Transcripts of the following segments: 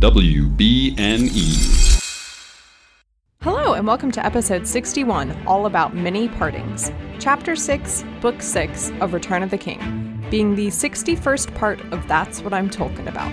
WBNE. Hello, and welcome to episode 61, all about many partings. Chapter 6, Book 6 of Return of the King, being the 61st part of That's What I'm Talking About.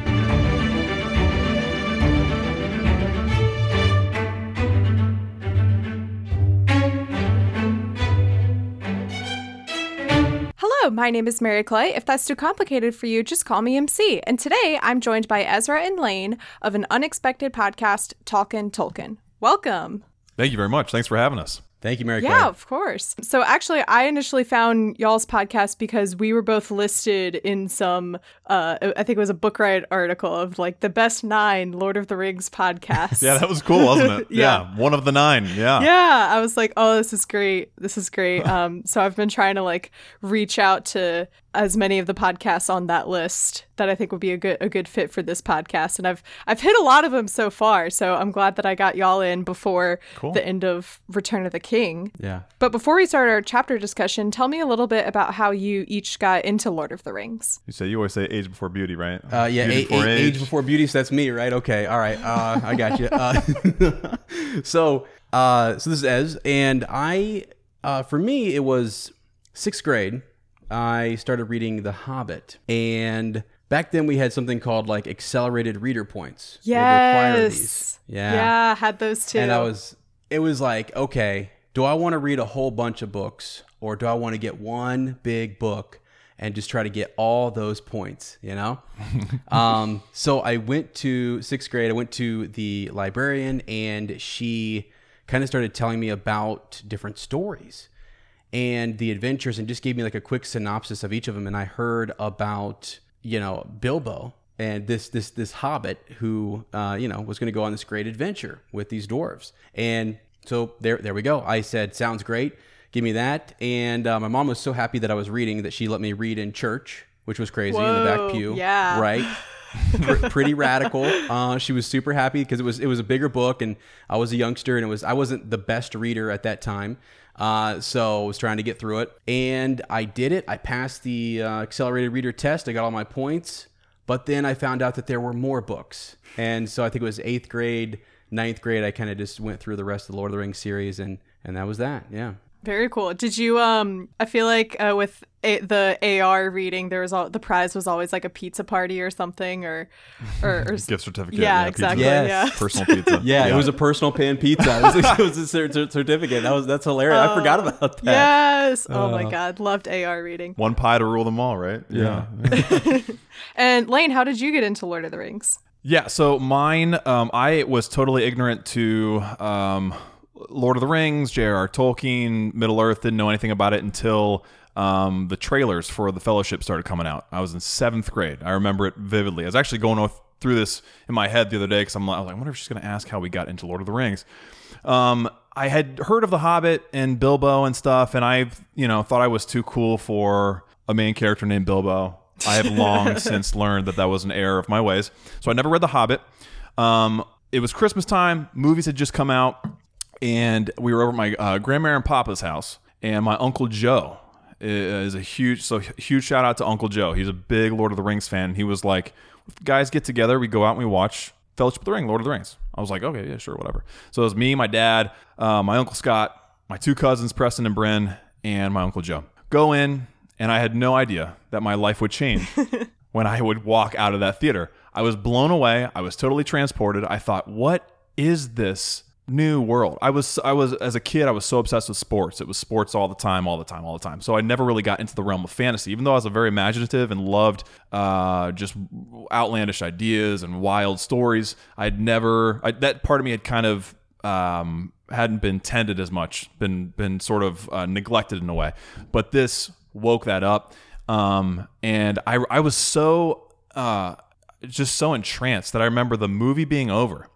My name is Mary Clay. If that's too complicated for you, just call me MC. And today I'm joined by Ezra and Lane of an unexpected podcast, Talkin' Tolkien. Welcome. Thank you very much. Thanks for having us. Thank you, Mary. Yeah, Clay. of course. So actually, I initially found y'all's podcast because we were both listed in some, uh, I think it was a book riot article of like the best nine Lord of the Rings podcasts. Yeah, that was cool, wasn't it? Yeah. one of the nine. Yeah. yeah, I was like, oh, this is great. This is great. Um, so I've been trying to like reach out to as many of the podcasts on that list that I think would be a good a good fit for this podcast, and I've I've hit a lot of them so far. So I'm glad that I got y'all in before Cool. the end of Return of the King. Yeah. But before we start our chapter discussion, tell me a little bit about how you each got into Lord of the Rings. You say you always say age before beauty, right? Uh, yeah, Beauty a- a- age. before beauty. So that's me, right? Okay, all right. Uh, I got you. Uh, so, uh, so this is Ez, and I, uh, for me, it was sixth grade. I started reading The Hobbit, and back then we had something called like accelerated reader points. Yes. these. Yeah. Yeah, had those too. And I was, it was like, okay, do I want to read a whole bunch of books or do I want to get one big book and just try to get all those points, you know? um, so I went to sixth grade, I went to the librarian and she kind of started telling me about different stories and the adventures and just gave me like a quick synopsis of each of them and i heard about you know bilbo and this this this hobbit who uh, you know was going to go on this great adventure with these dwarves. And so there there we go. I said sounds great. Give me that. And uh, my mom was so happy that i was reading that she let me read in church which was crazy in the back pew yeah. right? Pretty radical. Uh, she was super happy because it was it was a bigger book, and I was a youngster, and it was I wasn't the best reader at that time, uh, so I was trying to get through it, and I did it. I passed the uh, accelerated reader test. I got all my points, but then I found out that there were more books, and so I think it was eighth grade, ninth grade. I kind of just went through the rest of the Lord of the Rings series, and and that was that. Yeah. Very cool. Did you um I feel like uh, with a- the AR reading there was all the prize was always like a pizza party or something or or, or Gift certificate. Yeah, pizza. exactly. Yes. Yeah. Personal pizza. Yeah, it was a personal pan pizza. It was, it was a cer- cer- certificate. That was that's hilarious. I forgot about that. Yes. Oh Uh. my god, loved AR reading. One pie to rule them all, right? Yeah. And Lane, how did you get into Lord of the Rings? Yeah, so mine, um, I was totally ignorant to um, Lord of the Rings, J.R.R. Tolkien, Middle Earth. Didn't know anything about it until um, the trailers for the Fellowship started coming out. I was in seventh grade. I remember it vividly. I was actually going through this in my head the other day because I'm like, I was like, I wonder if she's going to ask how we got into Lord of the Rings. Um, I had heard of The Hobbit and Bilbo and stuff, and I, you know, thought I was too cool for a main character named Bilbo. I have long since learned that that was an error of my ways. So I never read The Hobbit. Um, it was Christmas time. Movies had just come out, and we were over at my uh, grandma and papa's house, and my uncle Joe is a huge so huge shout out to Uncle Joe. He's a big Lord of the Rings fan. He was like, guys get together, we go out and we watch Fellowship of the Ring, Lord of the Rings. I was like, okay, yeah, sure, whatever. So it was me, my dad, uh, my uncle Scott, my two cousins Preston and Bryn, and my uncle Joe. Go in, and I had no idea that my life would change when I would walk out of that theater. I was blown away. I was totally transported. I thought, what is this new world? I was I was as a kid, I was so obsessed with sports. It was sports all the time, all the time, all the time. So I never really got into the realm of fantasy, even though I was a very imaginative and loved uh, just outlandish ideas and wild stories. I'd never I, that part of me had kind of um, hadn't been tended as much, been been sort of uh, neglected in a way. But this woke that up, um, and I I was so uh, just so entranced that I remember the movie being over,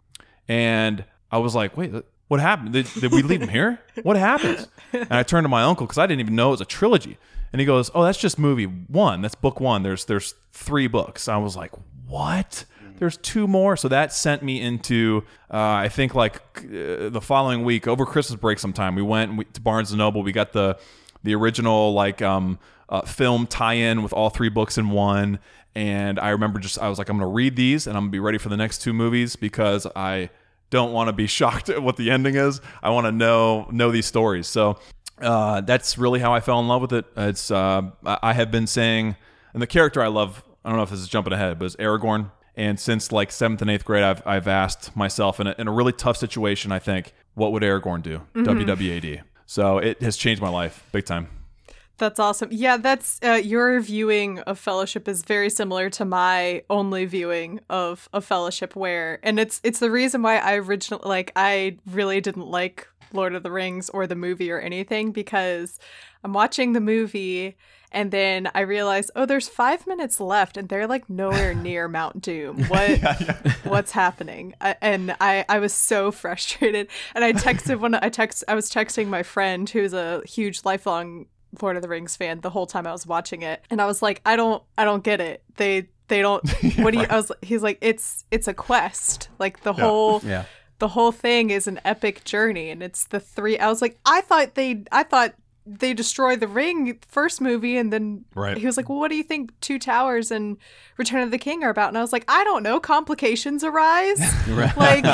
and I was like, wait. What happened? Did, did we leave him here? What happened? And I turned to my uncle because I didn't even know it was a trilogy. And he goes, "Oh, that's just movie one. That's book one. There's there's three books." I was like, "What?" There's two more. So that sent me into, uh, I think, like uh, the following week over Christmas break sometime. We went we, to Barnes and Noble. We got the the original like um, uh, film tie-in with all three books in one, And I remember just I was like, I'm gonna read these and I'm gonna be ready for the next two movies because I don't want to be shocked at what the ending is. I want to know know these stories. So uh, that's really how I fell in love with it. It's uh, I have been saying, and the character I love. I don't know if this is jumping ahead, but it's Aragorn. And since like seventh and eighth grade, I've I've asked myself in a, in a really tough situation. I think, what would Aragorn do? WWAD. So it has changed my life big time. That's awesome. Yeah, that's uh, your viewing of Fellowship is very similar to my only viewing of a Fellowship. Where, and it's it's the reason why I originally like I really didn't like Lord of the Rings or the movie or anything because I'm watching the movie and then I realize, oh, there's five minutes left, and they're like nowhere near Mount Doom. What, yeah, yeah. what's happening? I, and I, I was so frustrated. And I texted when I text, I was texting my friend who's a huge lifelong Lord of the Rings fan the whole time I was watching it, and I was like, I don't, I don't get it. They, they don't. What do you? I was. He's like, it's, it's a quest. Like the Yeah. whole, Yeah. the whole thing is an epic journey, and it's the three. I was like, I thought they, I thought they destroy the ring first movie, and then Right. he was like, well, what do you think Two Towers and Return of the King are about? And I was like, I don't know. Complications arise, like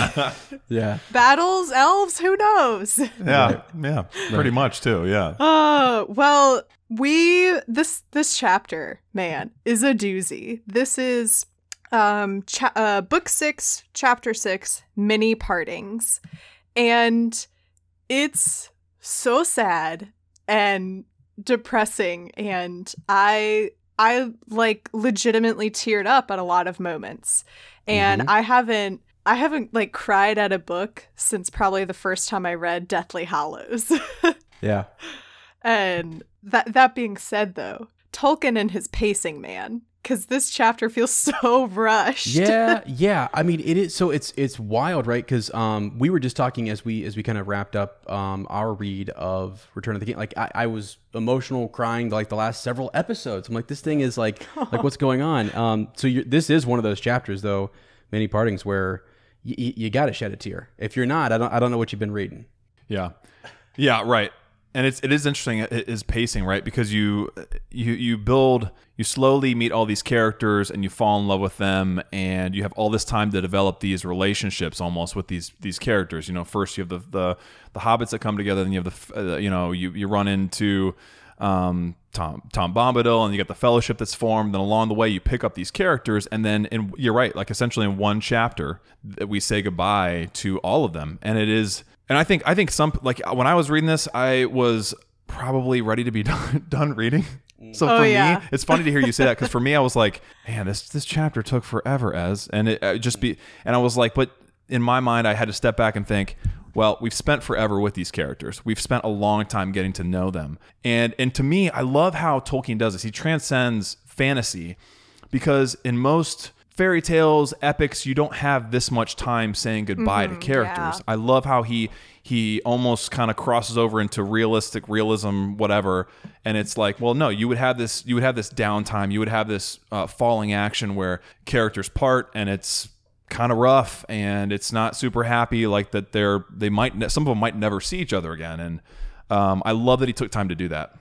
Yeah. battles, elves. Who knows? Yeah, yeah, pretty much too. Yeah. Oh, well, we this this chapter, man, is a doozy. This is um cha- uh, book 6, chapter 6, many partings. And it's so sad and depressing and I I like legitimately teared up at a lot of moments. And mm-hmm. I haven't I haven't like cried at a book since probably the first time I read Deathly Hallows. Yeah. And that that being said though, Tolkien and his pacing man cuz this chapter feels so rushed. yeah yeah. I mean it is so it's it's wild right? Because um we were just talking as we as we kind of wrapped up um our read of return of the king. Like I, I was emotional crying like the last several episodes. I'm like this thing is like like what's going on? Um so you this is one of those chapters though many partings where y- y- you gotta shed a tear. If you're not i don't i don't know what you've been reading. Yeah, yeah, right. And it's it is interesting. It is pacing right because you you you build you slowly meet all these characters and you fall in love with them and you have all this time to develop these relationships almost with these these characters. You know, first you have the the, the hobbits that come together, then you have the uh, you know you you run into um, Tom Tom Bombadil, and you get the fellowship that's formed. And along the way, you pick up these characters, and then in, you're right, like essentially in one chapter, that we say goodbye to all of them, and it is. And I think I think some like uh, when I was reading this, I was probably ready to be done, done reading. So Oh, for yeah. me, it's funny to hear you say that because for me, I was like, man, this this chapter took forever, as and it, it just be, and I was like, but in my mind, I had to step back and think, well, we've spent forever with these characters. We've spent a long time getting to know them, and and to me, I love how Tolkien does this. He transcends fantasy because in most fairy tales, epics, you don't have this much time saying goodbye to characters. yeah. I love how he he almost kind of crosses over into realistic realism, whatever. And it's like, well, no, you would have this you would have this downtime, you would have this uh, falling action where characters part, and it's kind of rough, and it's not super happy. Like that, they're they might ne- some of them might never see each other again, and um, I love that he took time to do that.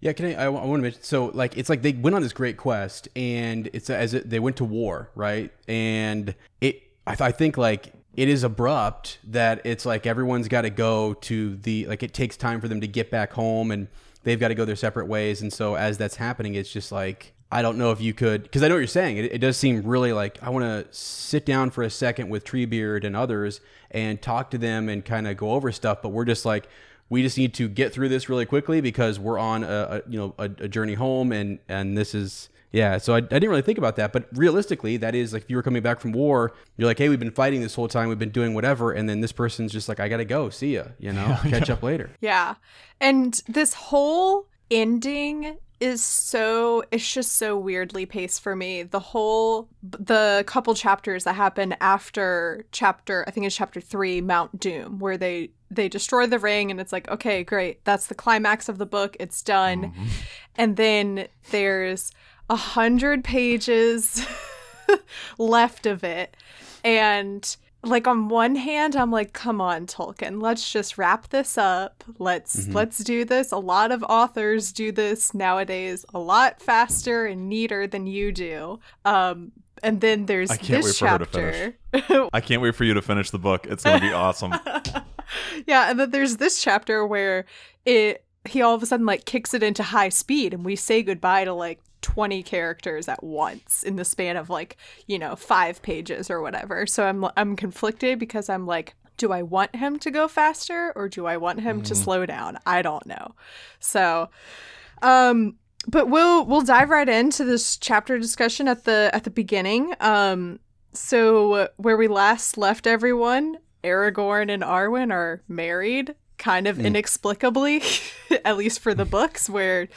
Yeah, can I? I, want to mention. So, like, it's like they went on this great quest, and it's as it, they went to war, right? And it, I, th- I think, like, it is abrupt that it's like everyone's got to go to the like. It takes time for them to get back home, and they've got to go their separate ways. And so, as that's happening, it's just like I don't know if you could, because I know what you're saying. It, it does seem really like I want to sit down for a second with Treebeard and others and talk to them and kind of go over stuff. But we're just like we just need to get through this really quickly because we're on a, a you know a, a journey home and and this is yeah so I, I didn't really think about that but realistically that is like if you were coming back from war you're like hey we've been fighting this whole time we've been doing whatever and then this person's just like i gotta go see ya you know catch up later Yeah. And this whole ending is so it's just so weirdly paced for me. The whole the couple chapters that happen after chapter I think it's chapter 3 Mount Doom where they they destroy the ring and it's like okay, great. That's the climax of the book. It's done. Mm-hmm. And then there's a hundred pages left of it. And like on one hand i'm like come on tolkien let's just wrap this up let's Mm-hmm. let's do this a lot of authors do this nowadays a lot faster and neater than you do um and then there's I can't this wait for her to chapter I can't wait for you to finish the book. It's going to be awesome. yeah and then there's this chapter where it he all of a sudden like kicks it into high speed and we say goodbye to like 20 characters at once in the span of like you know 5 pages or whatever. So i'm i'm conflicted because i'm like do i want him to go faster or do i want him to slow down? I don't know. So um but we'll we'll dive right into this chapter discussion at the at the beginning. Um so where we last left everyone aragorn and arwen are married kind of inexplicably at least for the books where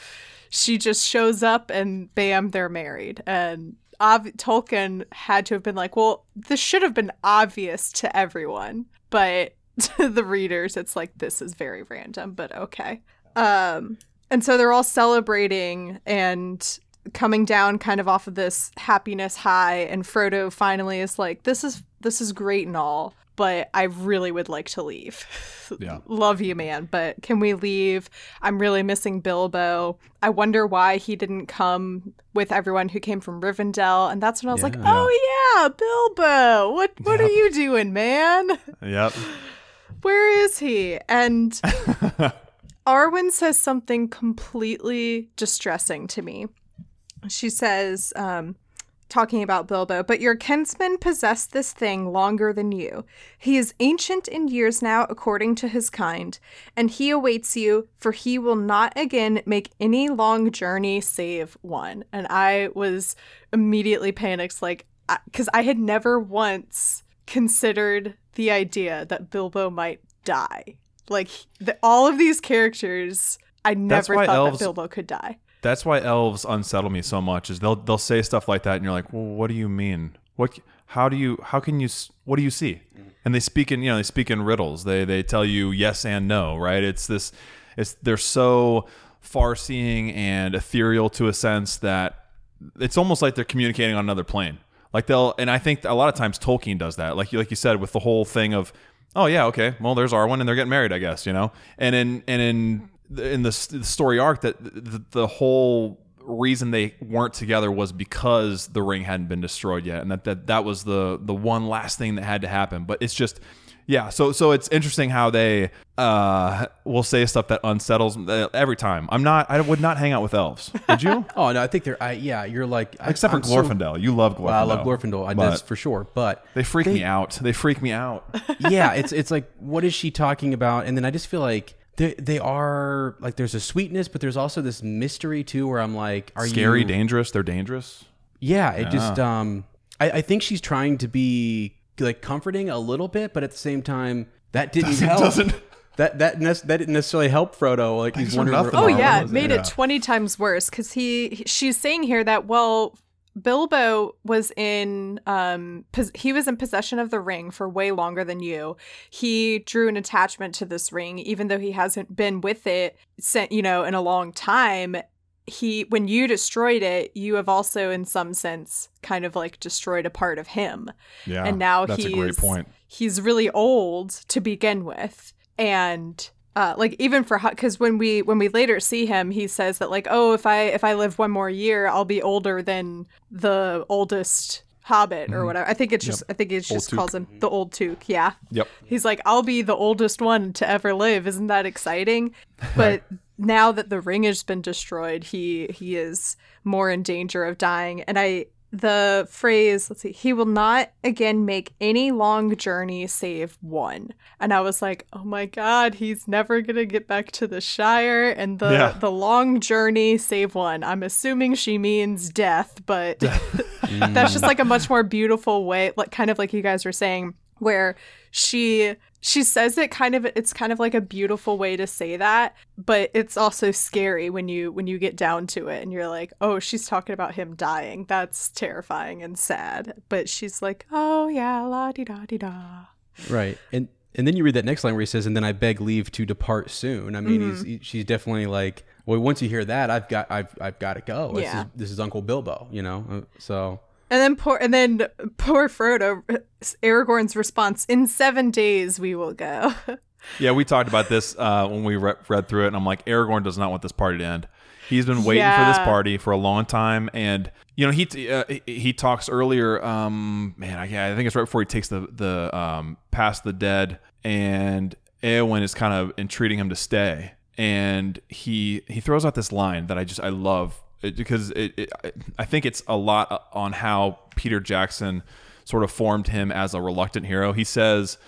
she just shows up and bam they're married. And ob- tolkien had to have been like well this should have been obvious to everyone but to the readers it's like this is very random but okay. Um and so they're all celebrating and coming down kind of off of this happiness high and Frodo finally is like this is this is great and all but I really would like to leave. Yeah. Love you man, but can we leave? I'm really missing Bilbo. I wonder why he didn't come with everyone who came from Rivendell and that's when I was like, "Oh yeah, Bilbo. What what are you doing, man?" Yep. Where is he? And Arwen says something completely distressing to me. She says, um, talking about Bilbo, but your kinsman possessed this thing longer than you. He is ancient in years now, according to his kind, and he awaits you, for he will not again make any long journey save one. And I was immediately panicked, like, because I had never once considered the idea that Bilbo might die. Like, the, all of these characters, I never thought elves- that Bilbo could die. That's why elves unsettle me so much. Is they'll they'll say stuff like that, and you're like, well, what do you mean? What? How do you? How can you? What do you see? And they speak in you know they speak in riddles. They they tell you yes and no. Right? It's this. It's they're so far seeing and ethereal to a sense that it's almost like they're communicating on another plane. Like they'll, and I think a lot of times Tolkien does that. Like you, like you said, with the whole thing of, oh yeah, okay, well there's Arwen and they're getting married, I guess, you know. And in and in in the, the story arc, that the, the whole reason they weren't together was because the ring hadn't been destroyed yet, and that that that was the the one last thing that had to happen. But it's just. Yeah, so so it's interesting how they uh, will say stuff that unsettles uh, every time. I'm not. I would not hang out with elves. Would you? Oh no, I think they're. I, yeah, you're like Except for I'm so- Glorfindel. you love Glorfindel. I love Glorfindel. I, that's for sure. But They freak me out. They freak me out. yeah, it's it's like what is she talking about? And then I just feel like they they are like there's a sweetness, but there's also this mystery too, where I'm like, are you Scary, you? dangerous. They're dangerous. Yeah, it just um, I, I think she's trying to be like comforting a little bit, but at the same time, that didn't help. doesn't- That that nec- that didn't necessarily help Frodo. Like he's wondering. where- Oh yeah, it made there. it 20 times worse cuz he he- she's saying here that well Bilbo was in um pos- he was in possession of the ring for way longer than you. He drew an attachment to this ring even though he hasn't been with it since you know in a long time. He when you destroyed it, you have also in some sense kind of like destroyed a part of him Yeah, and now that's he's a great point. he's really old to begin with and uh, like even for because when we when we later see him he says that like oh if i if i live one more year i'll be older than the oldest hobbit or whatever. I think it's just i think it just Took. calls him the old took yeah. Yep. he's like i'll be the oldest one to ever live. Isn't that exciting? But now that the ring has been destroyed he he is more in danger of dying. And i the phrase let's see he will not again make any long journey save one. And i was like oh my god he's never gonna get back to the shire and the Yeah. the long journey save one. I'm assuming she means death but that's just like a much more beautiful way like kind of like you guys were saying where she she says it kind of it's kind of like a beautiful way to say that but it's also scary when you when you get down to it and you're like oh she's talking about him dying that's terrifying and sad but she's like oh yeah la di da di da Right. And and then you read that next line where he says, "And then I beg leave to depart soon." I mean, Mm-hmm. he's he, she's definitely like, well, once you hear that, I've got I've I've got to go. This Yeah. is this is Uncle Bilbo, you know. Uh, So And then poor and then poor Frodo Aragorn's response, in 7 days we will go. Yeah, we talked about this uh, when we re- read through it, and I'm like, Aragorn does not want this party to end. He's been waiting for this party for a long time, and you know he t- uh, he- he talks earlier. Um, man, I, I think it's right before he takes the the um, past the dead, and Eowyn is kind of entreating him to stay, and he he throws out this line that I just I love it, because it, it I think it's a lot on how Peter Jackson sort of formed him as a reluctant hero. He says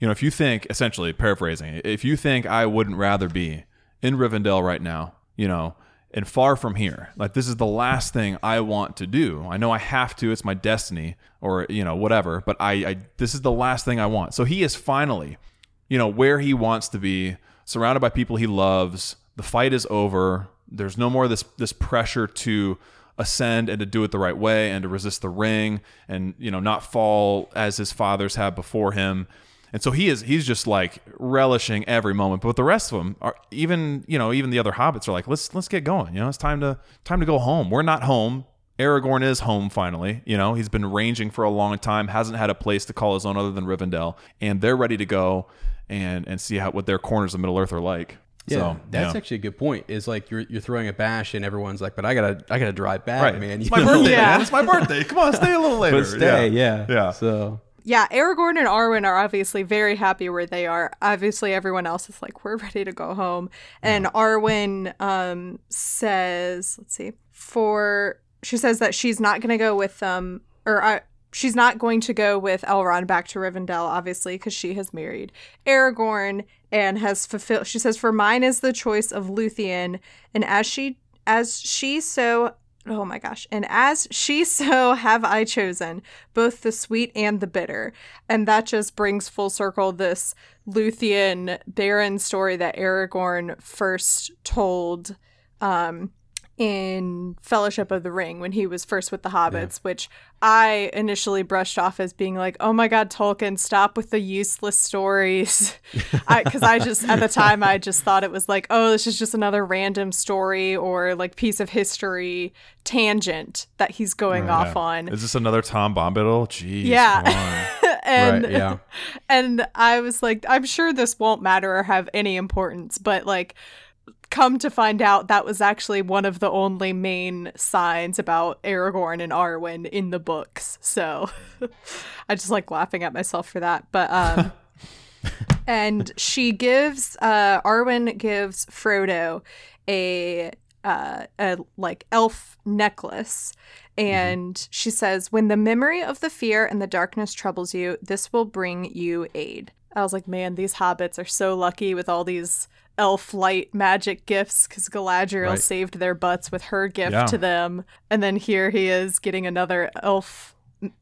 you know, if you think, essentially paraphrasing, if you think I wouldn't rather be in Rivendell right now, you know, and far from here, like this is the last thing I want to do. I know I have to; it's my destiny, or you know, whatever. But I, I this is the last thing I want. So he is finally, you know, where he wants to be, surrounded by people he loves. The fight is over. There's no more this this pressure to ascend and to do it the right way and to resist the ring and you know not fall as his fathers have before him and so he is he's just like relishing every moment but the rest of them are even you know even the other hobbits are like let's let's get going you know it's time to time to go home we're not home Aragorn is home finally. You know, he's been ranging for a long time, hasn't had a place to call his own other than Rivendell, and they're ready to go and and see how what their corners of Middle Earth are like. Yeah, so that's yeah. actually a good point. Is like you're you're throwing a bash and everyone's like, but I gotta I gotta drive back, right, man. It's my know? birthday. Yeah. man. It's my birthday. Come on, stay a little later. But stay, yeah, yeah. So yeah, Aragorn and Arwen are obviously very happy where they are. Obviously, everyone else is like, we're ready to go home. And Arwen um, says, let's see, for she says that she's not going to go with them, or uh, she's not going to go with Elrond back to Rivendell, obviously, because she has married Aragorn and has fulfilled. She says, "For mine is the choice of Luthien, and as she as she so." Oh my gosh. And as she so have I chosen, both the sweet and the bitter. And that just brings full circle this Luthien Beren story that Aragorn first told um, in Fellowship of the Ring when he was first with the Hobbits, which I initially brushed off as being like, oh my God, Tolkien, stop with the useless stories. Because I, just, at the time, I just thought it was like, oh, this is just another random story or like piece of history tangent that he's going off on. Is this another Tom Bombadil? Jeez. Yeah. and right, yeah. and I was like, I'm sure this won't matter or have any importance, but like, come to find out that was actually one of the only main signs about Aragorn and Arwen in the books. So I just like laughing at myself for that. But um and she gives uh Arwen gives Frodo a uh, a like elf necklace and she says when the memory of the fear and the darkness troubles you this will bring you aid i was like man these hobbits are so lucky with all these elf light magic gifts because galadriel Right. saved their butts with her gift Yeah. to them and then here he is getting another elf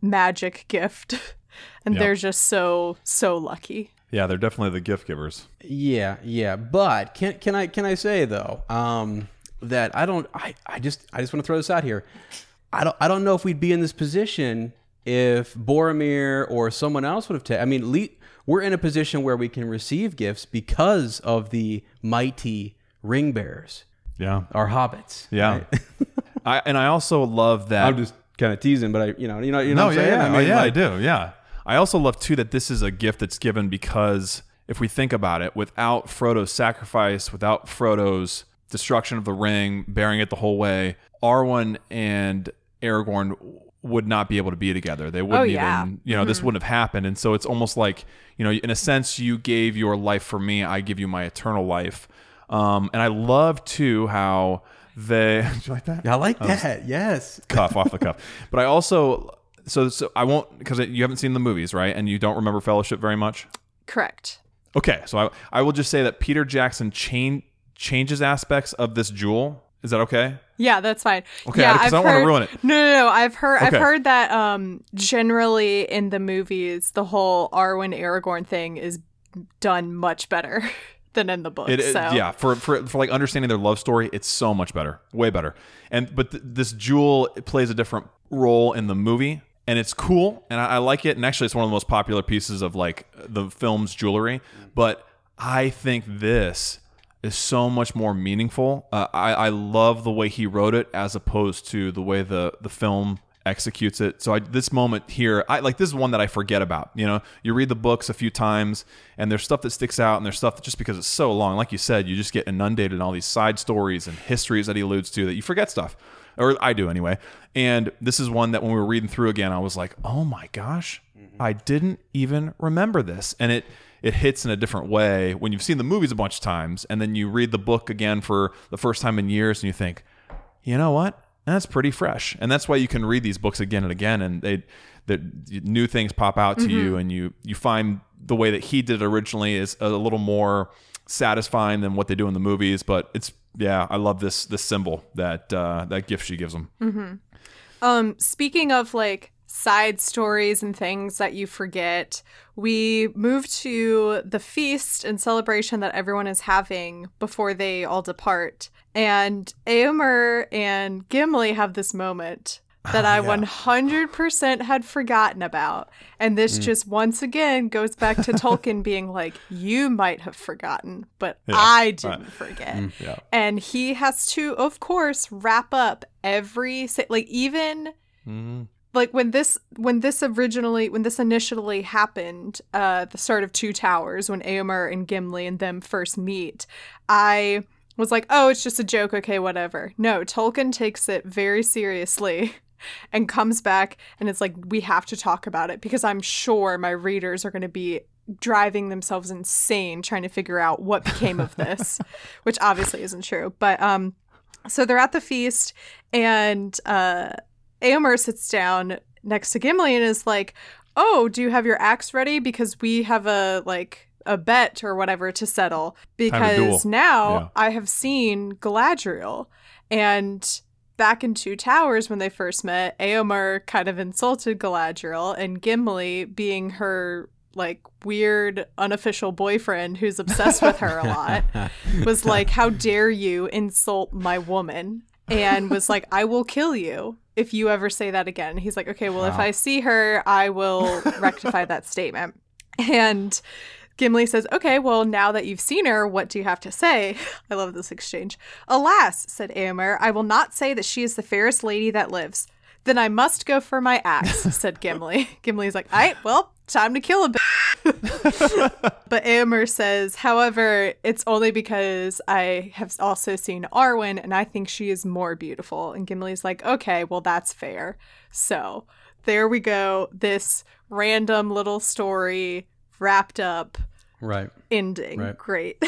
magic gift and Yep. they're just so so lucky Yeah, they're definitely the gift givers. Yeah, yeah. But can can I can I say though um, that I don't I, I just I just want to throw this out here. I don't I don't know if we'd be in this position if Boromir or someone else would have taken. I mean, le- we're in a position where we can receive gifts because of the mighty ring bearers, Yeah. our hobbits. Yeah. right? I and I also love that I'm just kind of teasing, but I you know you know you know no, what I'm yeah, saying? yeah, I Oh, mean, yeah, I do. Yeah, I also love too that this is a gift that's given because if we think about it, without Frodo's sacrifice, without Frodo's destruction of the ring, bearing it the whole way, Arwen and Aragorn would not be able to be together. They wouldn't Oh, yeah. even, you know, this wouldn't have happened. And so it's almost like, you know, in a sense, you gave your life for me, I give you my eternal life. Um, and I love too how they. Did you like that? I like that. Yes. cuff off the cuff. But I also so so I won't because you haven't seen the movies, right? And you don't remember Fellowship very much. correct Okay, so I I will just say that Peter Jackson chain changes aspects of this jewel. Is that okay? Yeah, that's fine. Okay, yeah, 'cause I don't wanna heard- ruin it. No, no, no. I've heard. I've heard that um, generally in the movies, the whole Arwen Aragorn thing is done much better than in the book. It, it- so yeah, for, for for like understanding their love story, it's so much better, way better. And but th- this jewel plays a different role in the movie, and it's cool, and I, I like it. And actually, it's one of the most popular pieces of like the film's jewelry. But I think this is so much more meaningful. Uh, I I love the way he wrote it as opposed to the way the the film executes it. So I, this moment here, I like this is one that I forget about. You know, you read the books a few times, and there's stuff that sticks out, and there's stuff that just because it's so long, like you said, you just get inundated in all these side stories and histories that he alludes to that you forget stuff, or I do anyway. And this is one that when we were reading through again, I was like, oh my gosh, I didn't even remember this, and it it hits in a different way when you've seen the movies a bunch of times, and then you read the book again for the first time in years, and you think, you know what? That's pretty fresh, and that's why you can read these books again and again, and they that new things pop out to you, and you you find the way that he did it originally is a little more satisfying than what they do in the movies. But it's yeah, I love this this symbol that uh, that gift she gives them. Um, speaking of like side stories and things that you forget, we move to the feast and celebration that everyone is having before they all depart. And Eomer and Gimli have this moment that ah, I 100% had forgotten about. And this mm. just once again goes back to Tolkien being like, you might have forgotten, but I didn't forget. Mm, yeah. And he has to, of course, wrap up every, like, even mm. Like when this when this originally when this initially happened uh the start of two towers when Eomer and Gimli and them first meet i was like oh it's just a joke. Okay whatever. No tolkien takes it very seriously and comes back and it's like we have to talk about it because i'm sure my readers are going to be driving themselves insane trying to figure out what became of this which obviously isn't true but um so they're at the feast and uh Eomer sits down next to Gimli and is like, "Oh, do you have your axe ready? Because we have a like a bet or whatever to settle. Because now Yeah. I have seen Galadriel, and back in Two Towers when they first met, Eomer kind of insulted Galadriel, and Gimli, being her like weird unofficial boyfriend who's obsessed with her a lot, was like, "How dare you insult my woman?" And was like, "I will kill you." If you ever say that again, he's like, okay, well, if I see her, I will rectify that statement. And Gimli says, Okay, well, now that you've seen her, what do you have to say? I love this exchange. Alas, said Eomer, I will not say that she is the fairest lady that lives. Then I must go for my axe, said Gimli. Gimli's like, All right, well, time to kill a bit. but Eomer says, however, it's only because I have also seen Arwen and I think she is more beautiful. And Gimli's like, okay, well, that's fair. So there we go. This random little story wrapped up Right. ending. Right. Great.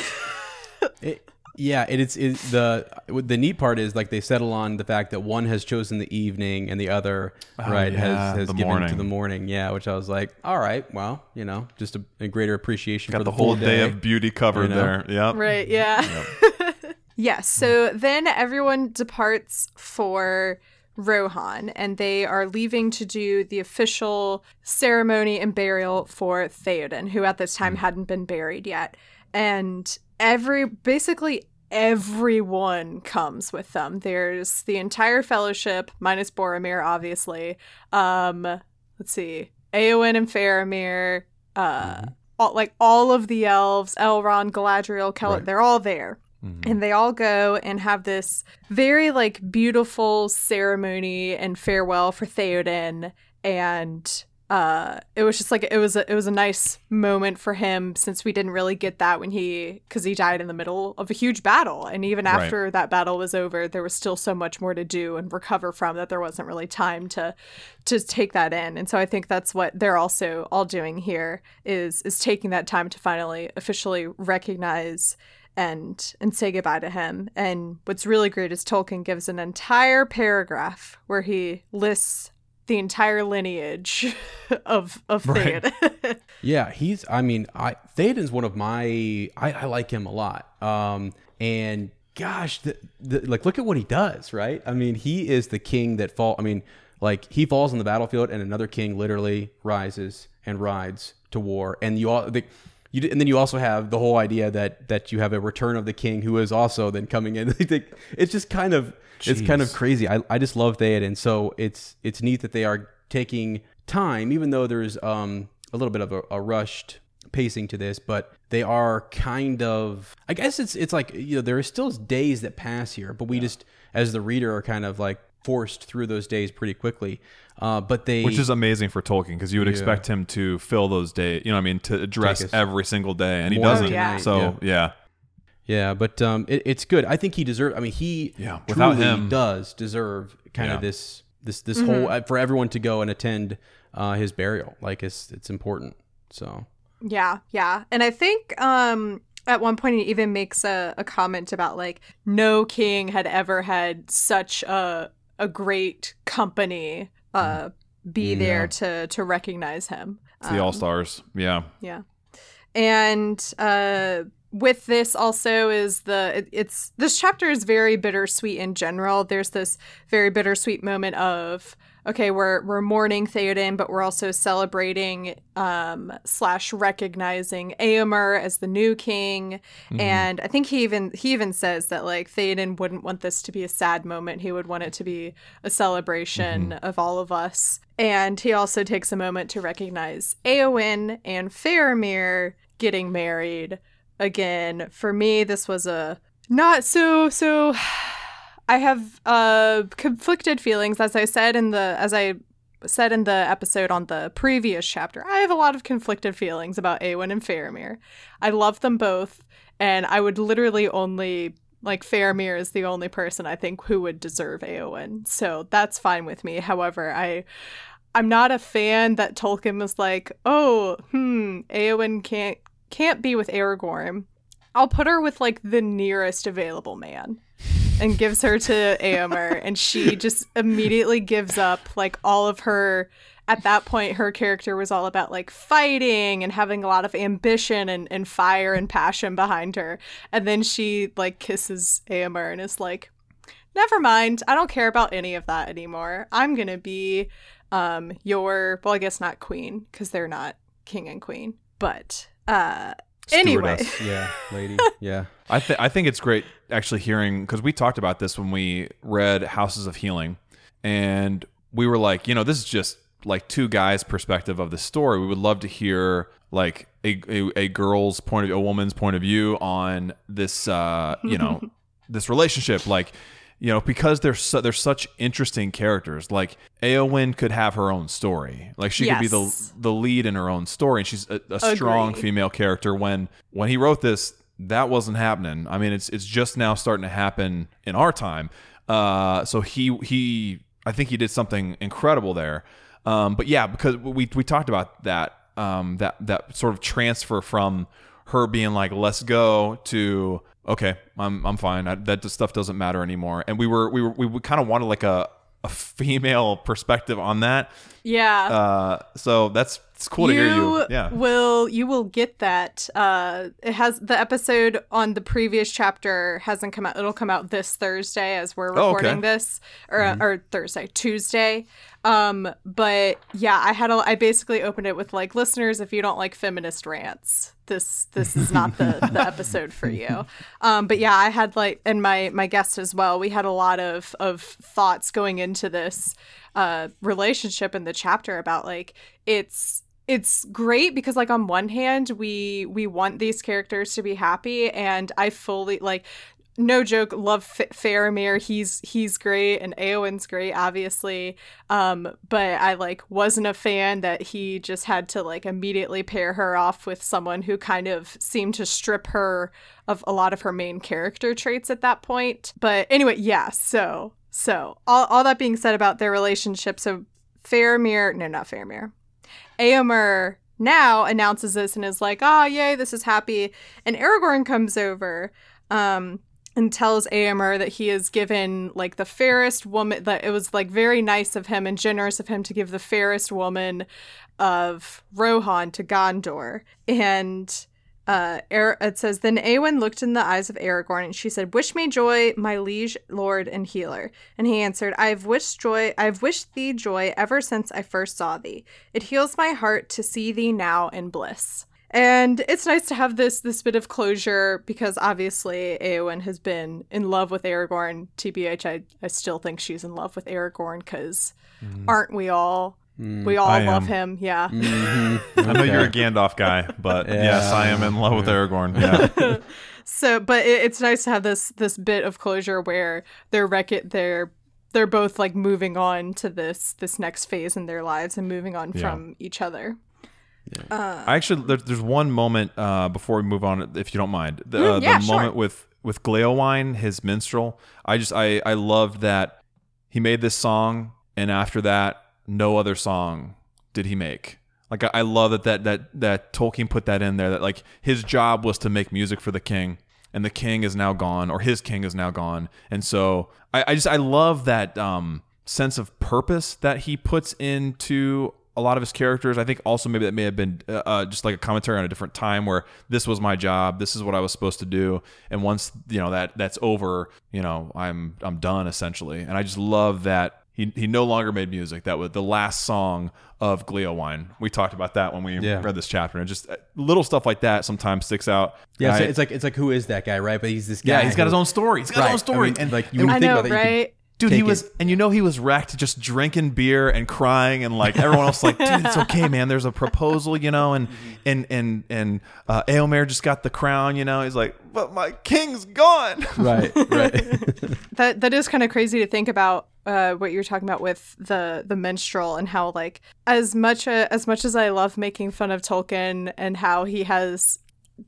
It, yeah, it, it's it, the the neat part is like they settle on the fact that one has chosen the evening and the other oh, right Oh, yeah, has has given morning. to the morning. Yeah, which I was like, all right, well, you know, just a, a greater appreciation Got for the, the, whole full day of beauty covered you know? there. Yep. right. Yeah. yes. So then everyone departs for Rohan and they are leaving to do the official ceremony and burial for Theoden, who at this time hmm. hadn't been buried yet. And every basically everyone comes with them. There's the entire fellowship, minus Boromir, obviously. Um, let's see. Eowyn and Faramir, uh, all, like all of the elves, Elrond, Galadriel, Kel, Right. they're all there. And they all go and have this very like beautiful ceremony and farewell for Theoden and uh it was just like it was a, it was a nice moment for him since we didn't really get that when he cuz he died in the middle of a huge battle. And even Right. after that battle was over there was still so much more to do and recover from that there wasn't really time to to take that in. And so i think that's what they're also all doing here is is taking that time to finally officially recognize and and say goodbye to him. And what's really great is tolkien gives an entire paragraph where he lists the entire lineage of of Right. Theoden. Yeah, he's. I mean, I Theoden's one of my. I, I like him a lot. Um, and gosh, the, the, like look at what he does, right? I mean, he is the king that fall. I mean, like he falls on the battlefield, and another king literally rises and rides to war. And you all, the, you, and then you also have the whole idea that that you have a return of the king who is also then coming in. it's just kind of it's kind of crazy. I, I just love Theoden. And so it's it's neat that they are taking time, even though there's um a little bit of a, a rushed pacing to this, but they are kind of I guess it's it's like you know there are still days that pass here, but we just as the reader are kind of like forced through those days pretty quickly. Uh, but they, Which is amazing for Tolkien because you would expect him to fill those days, you know, I mean, to address us every single day, and he more doesn't. than tonight, So yeah. yeah, but um, it, it's good. I think he deserves. I mean, he Yeah, without truly him- does deserve kind Yeah. of this this this whole uh, for everyone to go and attend uh, his burial. Like it's it's important. So Yeah, yeah. And I think um at one point he even makes a, a comment about like no king had ever had such a a great company uh be there to to recognize him. It's the All Stars. Yeah. Yeah. And uh with this also is the it, it's this chapter is very bittersweet in general. There's this very bittersweet moment of okay, we're we're mourning Theoden, but we're also celebrating um slash recognizing Eomer as the new king. And I think he even he even says that like Theoden wouldn't want this to be a sad moment. He would want it to be a celebration of all of us. And he also takes a moment to recognize Eowyn and Faramir getting married again. For me, this was a not so so I have uh conflicted feelings as I said in the as I said in the episode on the previous chapter. I have a lot of conflicted feelings about Eowyn and Faramir. I love them both and I would literally only like Faramir is the only person I think who would deserve Eowyn. So that's fine with me. However, I I'm not a fan that Tolkien was like, "Oh, hmm, Eowyn can't can't be with Aragorn. I'll put her with like the nearest available man." And gives her to Eomer and she just immediately gives up like all of her at that point her character was all about like fighting and having a lot of ambition and, and fire and passion behind her. And then she like kisses Eomer and is like, never mind. I don't care about any of that anymore. I'm going to be um your well I guess not queen cuz they're not king and queen. But uh anyway. Yeah, lady, yeah. I think I think it's great actually hearing because we talked about this when we read Houses of Healing, and we were like, you know, this is just like two guys' perspective of the story. We would love to hear like a, a, a girl's point of view, a woman's point of view on this, uh, you know, this relationship. Like, you know, because they're su- they're such interesting characters. Like Eowyn could have her own story. Like she could be the the lead in her own story, and she's a, a strong female character. When when he wrote this, that wasn't happening. I mean, it's it's just now starting to happen in our time. Uh, so he he, I think he did something incredible there. Um, but yeah, because we we talked about that um, that that sort of transfer from her being like let's go to okay i'm i'm fine. I, that stuff doesn't matter anymore. And we were we were we kind of wanted like a a female perspective on that. Yeah. uh so that's it's cool to hear you yeah. will you will get that. Uh it has the episode on the previous chapter hasn't come out. It'll come out this thursday as we're Oh, okay. recording this or Mm-hmm. or thursday tuesday um but yeah i had a i basically opened it with like listeners if you don't like feminist rants this this is not the the episode for you. Um but yeah i had like and my my guest as well we had a lot of of thoughts going into this uh relationship in the chapter about like it's it's great because like on one hand we we want these characters to be happy and i fully like no joke love F- Faramir. He's he's great and Eowyn's great obviously. Um but I like wasn't a fan that he just had to like immediately pair her off with someone who kind of seemed to strip her of a lot of her main character traits at that point. But anyway yeah so so all, all that being said about their relationship so Faramir no not Faramir. Eomer now announces this and is like, "Ah, yay, this is happy." And Aragorn comes over um and tells Eomer that he is given like the fairest woman that it was like very nice of him and generous of him to give the fairest woman of Rohan to Gondor. And uh, it says, Then Eowyn looked in the eyes of Aragorn, and she said, Wish me joy, my liege, lord, and healer. And he answered, I have wished joy, I have wished thee joy ever since I first saw thee. It heals my heart to see thee now in bliss. And it's nice to have this this bit of closure because obviously Eowyn has been in love with Aragorn. TBH, I, I still think she's in love with Aragorn because mm. aren't we all? Mm. We all I love am. him, yeah. Mm-hmm. i know you're a gandalf guy but yes i am in love with aragorn yeah so but it, it's nice to have this this bit of closure where they're rec- they're they're both like moving on to this this next phase in their lives and moving on Yeah. from each other. I actually there, there's one moment uh, before we move on, if you don't mind, the, Mm, uh, yeah, the sure. moment with with Gleowine, his minstrel. I just I I loved that he made this song, and after that, no other song did he make. Like I, I love that that that that Tolkien put that in there. That like his job was to make music for the king, and the king is now gone, or his king is now gone, and so I, I just I love that um, sense of purpose that he puts into a lot of his characters. I think also maybe that may have been uh, uh, just like a commentary on a different time where this was my job, this is what I was supposed to do, and once you know that that's over, you know I'm I'm done essentially. And I just love that he he no longer made music. That was the last song of Gleowine. We talked about that when we Yeah. read this chapter, and just uh, little stuff like that sometimes sticks out. Yeah, so I- it's like it's like who is that guy, right? But he's this guy. yeah, he's got his own story. He's got his own story, I mean, and like you and- would I think know, about that. You could- right? Dude, he was, it- and you know, he was wrecked, just drinking beer and crying, and like everyone else, like, dude, it's okay, man. There's a proposal, you know, and and and and uh, Eomer just got the crown, you know. He's like, but my king's gone. right, right. That that is kind of crazy to think about uh, what you're talking about with the the minstrel and how like as much uh, as much as I love making fun of Tolkien and how he has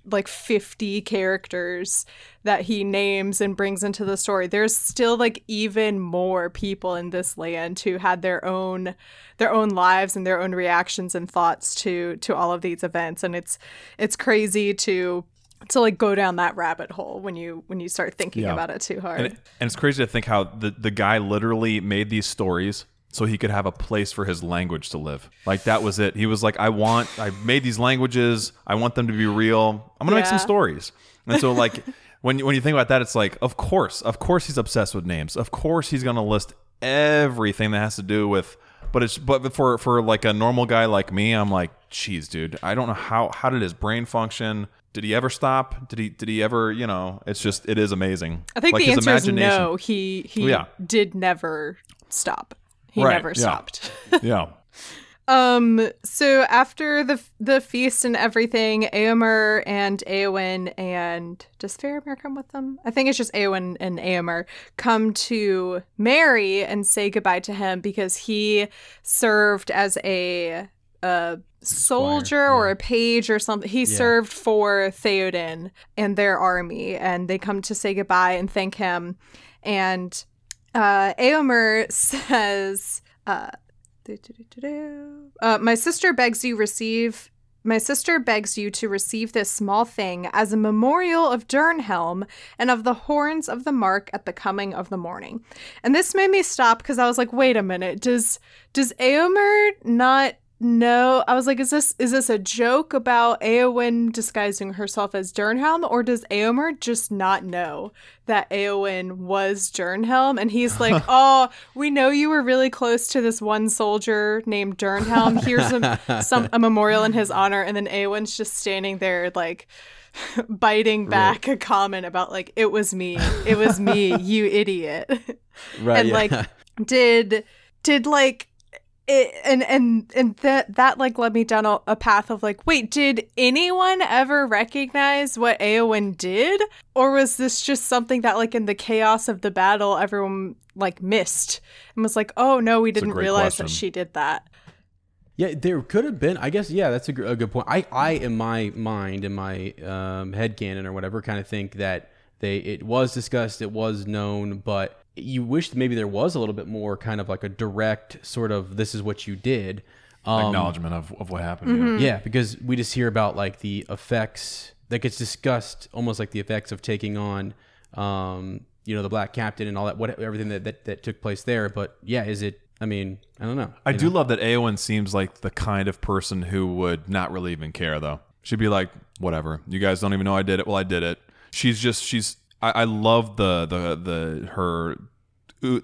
like 50 characters that he names and brings into the story. There's still like even more people in this land who had their own their own lives and their own reactions and thoughts to to all of these events. And it's it's crazy to to like go down that rabbit hole when you when you start thinking Yeah. about it too hard. And, it- and it's crazy to think how the the guy literally made these stories so he could have a place for his language to live. Like that was it. He was like, I want, I made these languages. I want them to be real. I'm gonna make some stories. And so like when you- when you think about that, it's like, of course, of course he's obsessed with names. Of course he's gonna list everything that has to do with. But it's but for for like a normal guy like me, I'm like, geez, dude, I don't know how how did his brain function. Did he ever stop? Did he did he ever, you know, it's just it is amazing. I think Like, the his answer is no. He he oh, Yeah. did never stop. He Right, never yeah. stopped. Yeah. Um. So after the the feast and everything, Eomer and Eowyn and does Faramir come with them? I think it's just Eowyn and Eomer come to Merry and say goodbye to him because he served as a a soldier or a page or something. He served for Theoden and their army, and they come to say goodbye and thank him. And uh, Eomer says. Uh, uh, my sister begs you receive. My sister begs you to receive this small thing as a memorial of Dernhelm and of the horns of the mark at the coming of the morning. And this made me stop because I was like, wait a minute, does does Eomer not know? I was like, is this is this a joke about Eowyn disguising herself as Dernhelm, or does Eomer just not know that Eowyn was Dernhelm? And he's like, oh, we know you were really close to this one soldier named Dernhelm. Here's a, some a memorial in his honor, and then Eowyn's just standing there like biting back a comment about like it was me, it was me, you idiot. Right. and yeah. like did did like it, and and and that that like led me down a, a path of like wait did anyone ever recognize what Eowyn did or was this just something that like in the chaos of the battle everyone like missed and was like oh no we didn't realize question. that she did that Yeah, there could have been. I guess. Yeah, that's a, a good point. I, I, in my mind, in my um, head canon or whatever, kind of think that they it was discussed, it was known, but you wish maybe there was a little bit more kind of like a direct sort of this is what you did. Um, Acknowledgement of, of what happened. yeah. yeah, because we just hear about like the effects that gets discussed, almost like the effects of taking on, um, you know, the Black Captain and all that, what everything that, that that took place there. But yeah, is it? I mean, I don't know. I do know? love that Eowyn seems like the kind of person who would not really even care, though. She'd be like, "Whatever, you guys don't even know I did it. Well, I did it." She's just she's. I, I love the the the her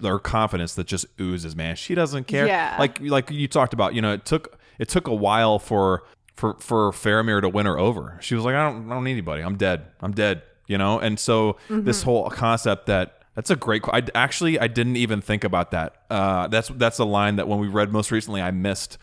her confidence that just oozes, man. She doesn't care. Yeah. Like like you talked about, you know, it took it took a while for for for Faramir to win her over. She was like, I don't I don't need anybody. I'm dead. I'm dead. You know. And so this whole concept that that's a great. I actually I didn't even think about that. Uh, that's that's a line that when we read most recently I missed.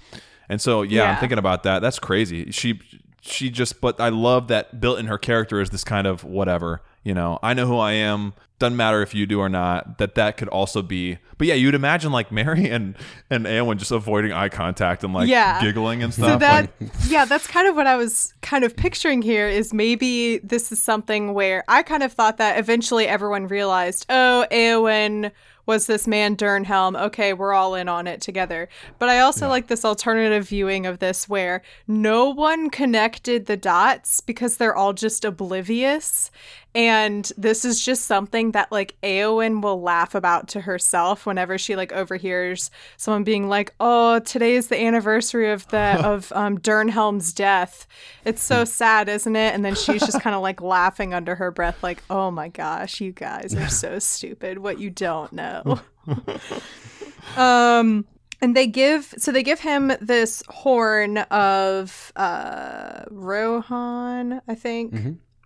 And so yeah, I'm thinking about that. That's crazy. She she just but I love that built in her character is this kind of whatever. You know, I know who I am. Doesn't matter if you do or not. That that could also be. But yeah, you'd imagine like Merry and and Eowyn just avoiding eye contact and like Yeah. giggling and stuff. So that like, yeah, that's kind of what I was kind of picturing here is maybe this is something where I kind of thought that eventually everyone realized, oh, Eowyn was this man Dernhelm. Okay, we're all in on it together. But I also like this alternative viewing of this where no one connected the dots because they're all just oblivious. And this is just something that like Eowyn will laugh about to herself whenever she like overhears someone being like, "Oh, today is the anniversary of the of um, Dernhelm's death. It's so sad, isn't it?" And then she's just kind of like laughing under her breath, like, "Oh my gosh, you guys are so stupid. What you don't know." um and they give so they give him this horn of uh rohan i think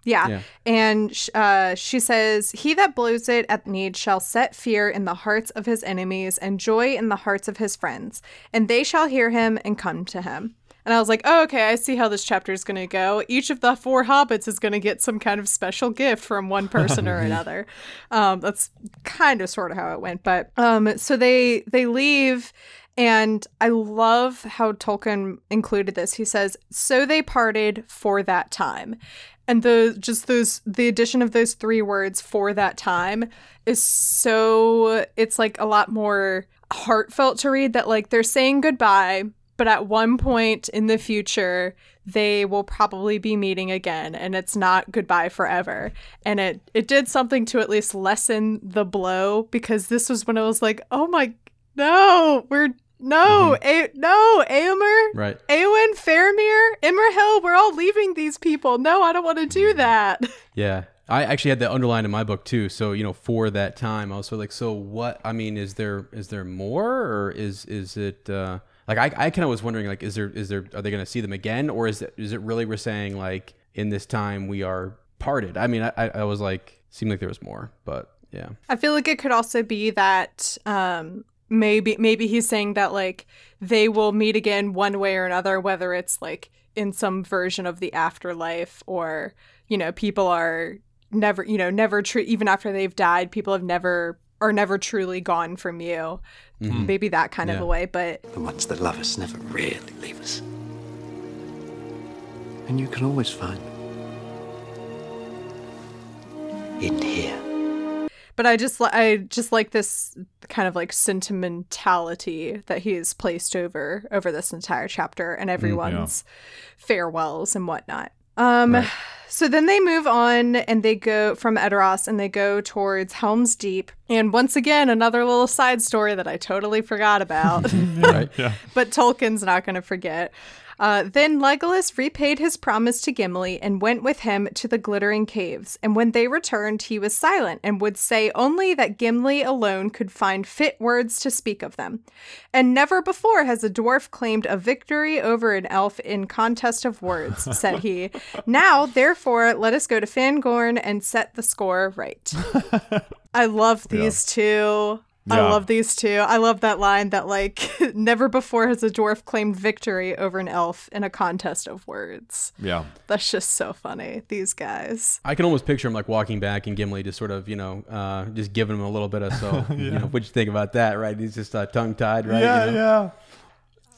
yeah. Yeah. and uh, she says he that blows it at need shall set fear in the hearts of his enemies and joy in the hearts of his friends and they shall hear him and come to him and I was like, oh, okay, I see how this chapter is going to go. Each of the four hobbits is going to get some kind of special gift from one person or another. Um, that's kind of sort of how it went. But um, so they they leave, and I love how Tolkien included this. He says, "So they parted for that time." And the just those the addition of those three words for that time is so it's like a lot more heartfelt to read that like they're saying goodbye but at one point in the future they will probably be meeting again and it's not goodbye forever. And it it did something to at least lessen the blow because this was when i was like oh my no we're no A- no Eomer Right. Eowyn Faramir Imrahil we're all leaving these people no I don't want to do that Yeah. I actually had that underlined in my book too. So, you know, for that time, I was sort of like, so what, I mean, is there, is there more or is, is it, uh, like, I, I kind of was wondering, like, is there, is there, are they going to see them again? Or is it, is it really we're saying like in this time we are parted? I mean, I, I I was like, seemed like there was more, but yeah. I feel like it could also be that um maybe maybe he's saying that like they will meet again one way or another whether it's like in some version of the afterlife or you know people are never you know never true even after they've died people have never are never truly gone from you mm-hmm. maybe that kind of a way but The ones that love us never really leave us. And you can always find them. In here. But I just I just like this kind of like sentimentality that he has placed over over this entire chapter and everyone's farewells and whatnot. Um, so then they move on and they go from Edoras and they go towards Helm's Deep. And once again, another little side story that I totally forgot about. Right. yeah. but Tolkien's not going to forget. Uh, then Legolas repaid his promise to Gimli and went with him to the Glittering Caves. And when they returned, he was silent and would say only that Gimli alone could find fit words to speak of them. And never before has a dwarf claimed a victory over an elf in contest of words, said he. Now, therefore, let us go to Fangorn and set the score right. I love these two. I love these two. I love that line that like never before has a dwarf claimed victory over an elf in a contest of words. Yeah. That's just so funny. These guys. I can almost picture him like walking back and Gimli just sort of, you know, uh, just giving him a little bit of so, you know, what you think about that, right? He's just uh, tongue tied, right? Yeah, You know? yeah.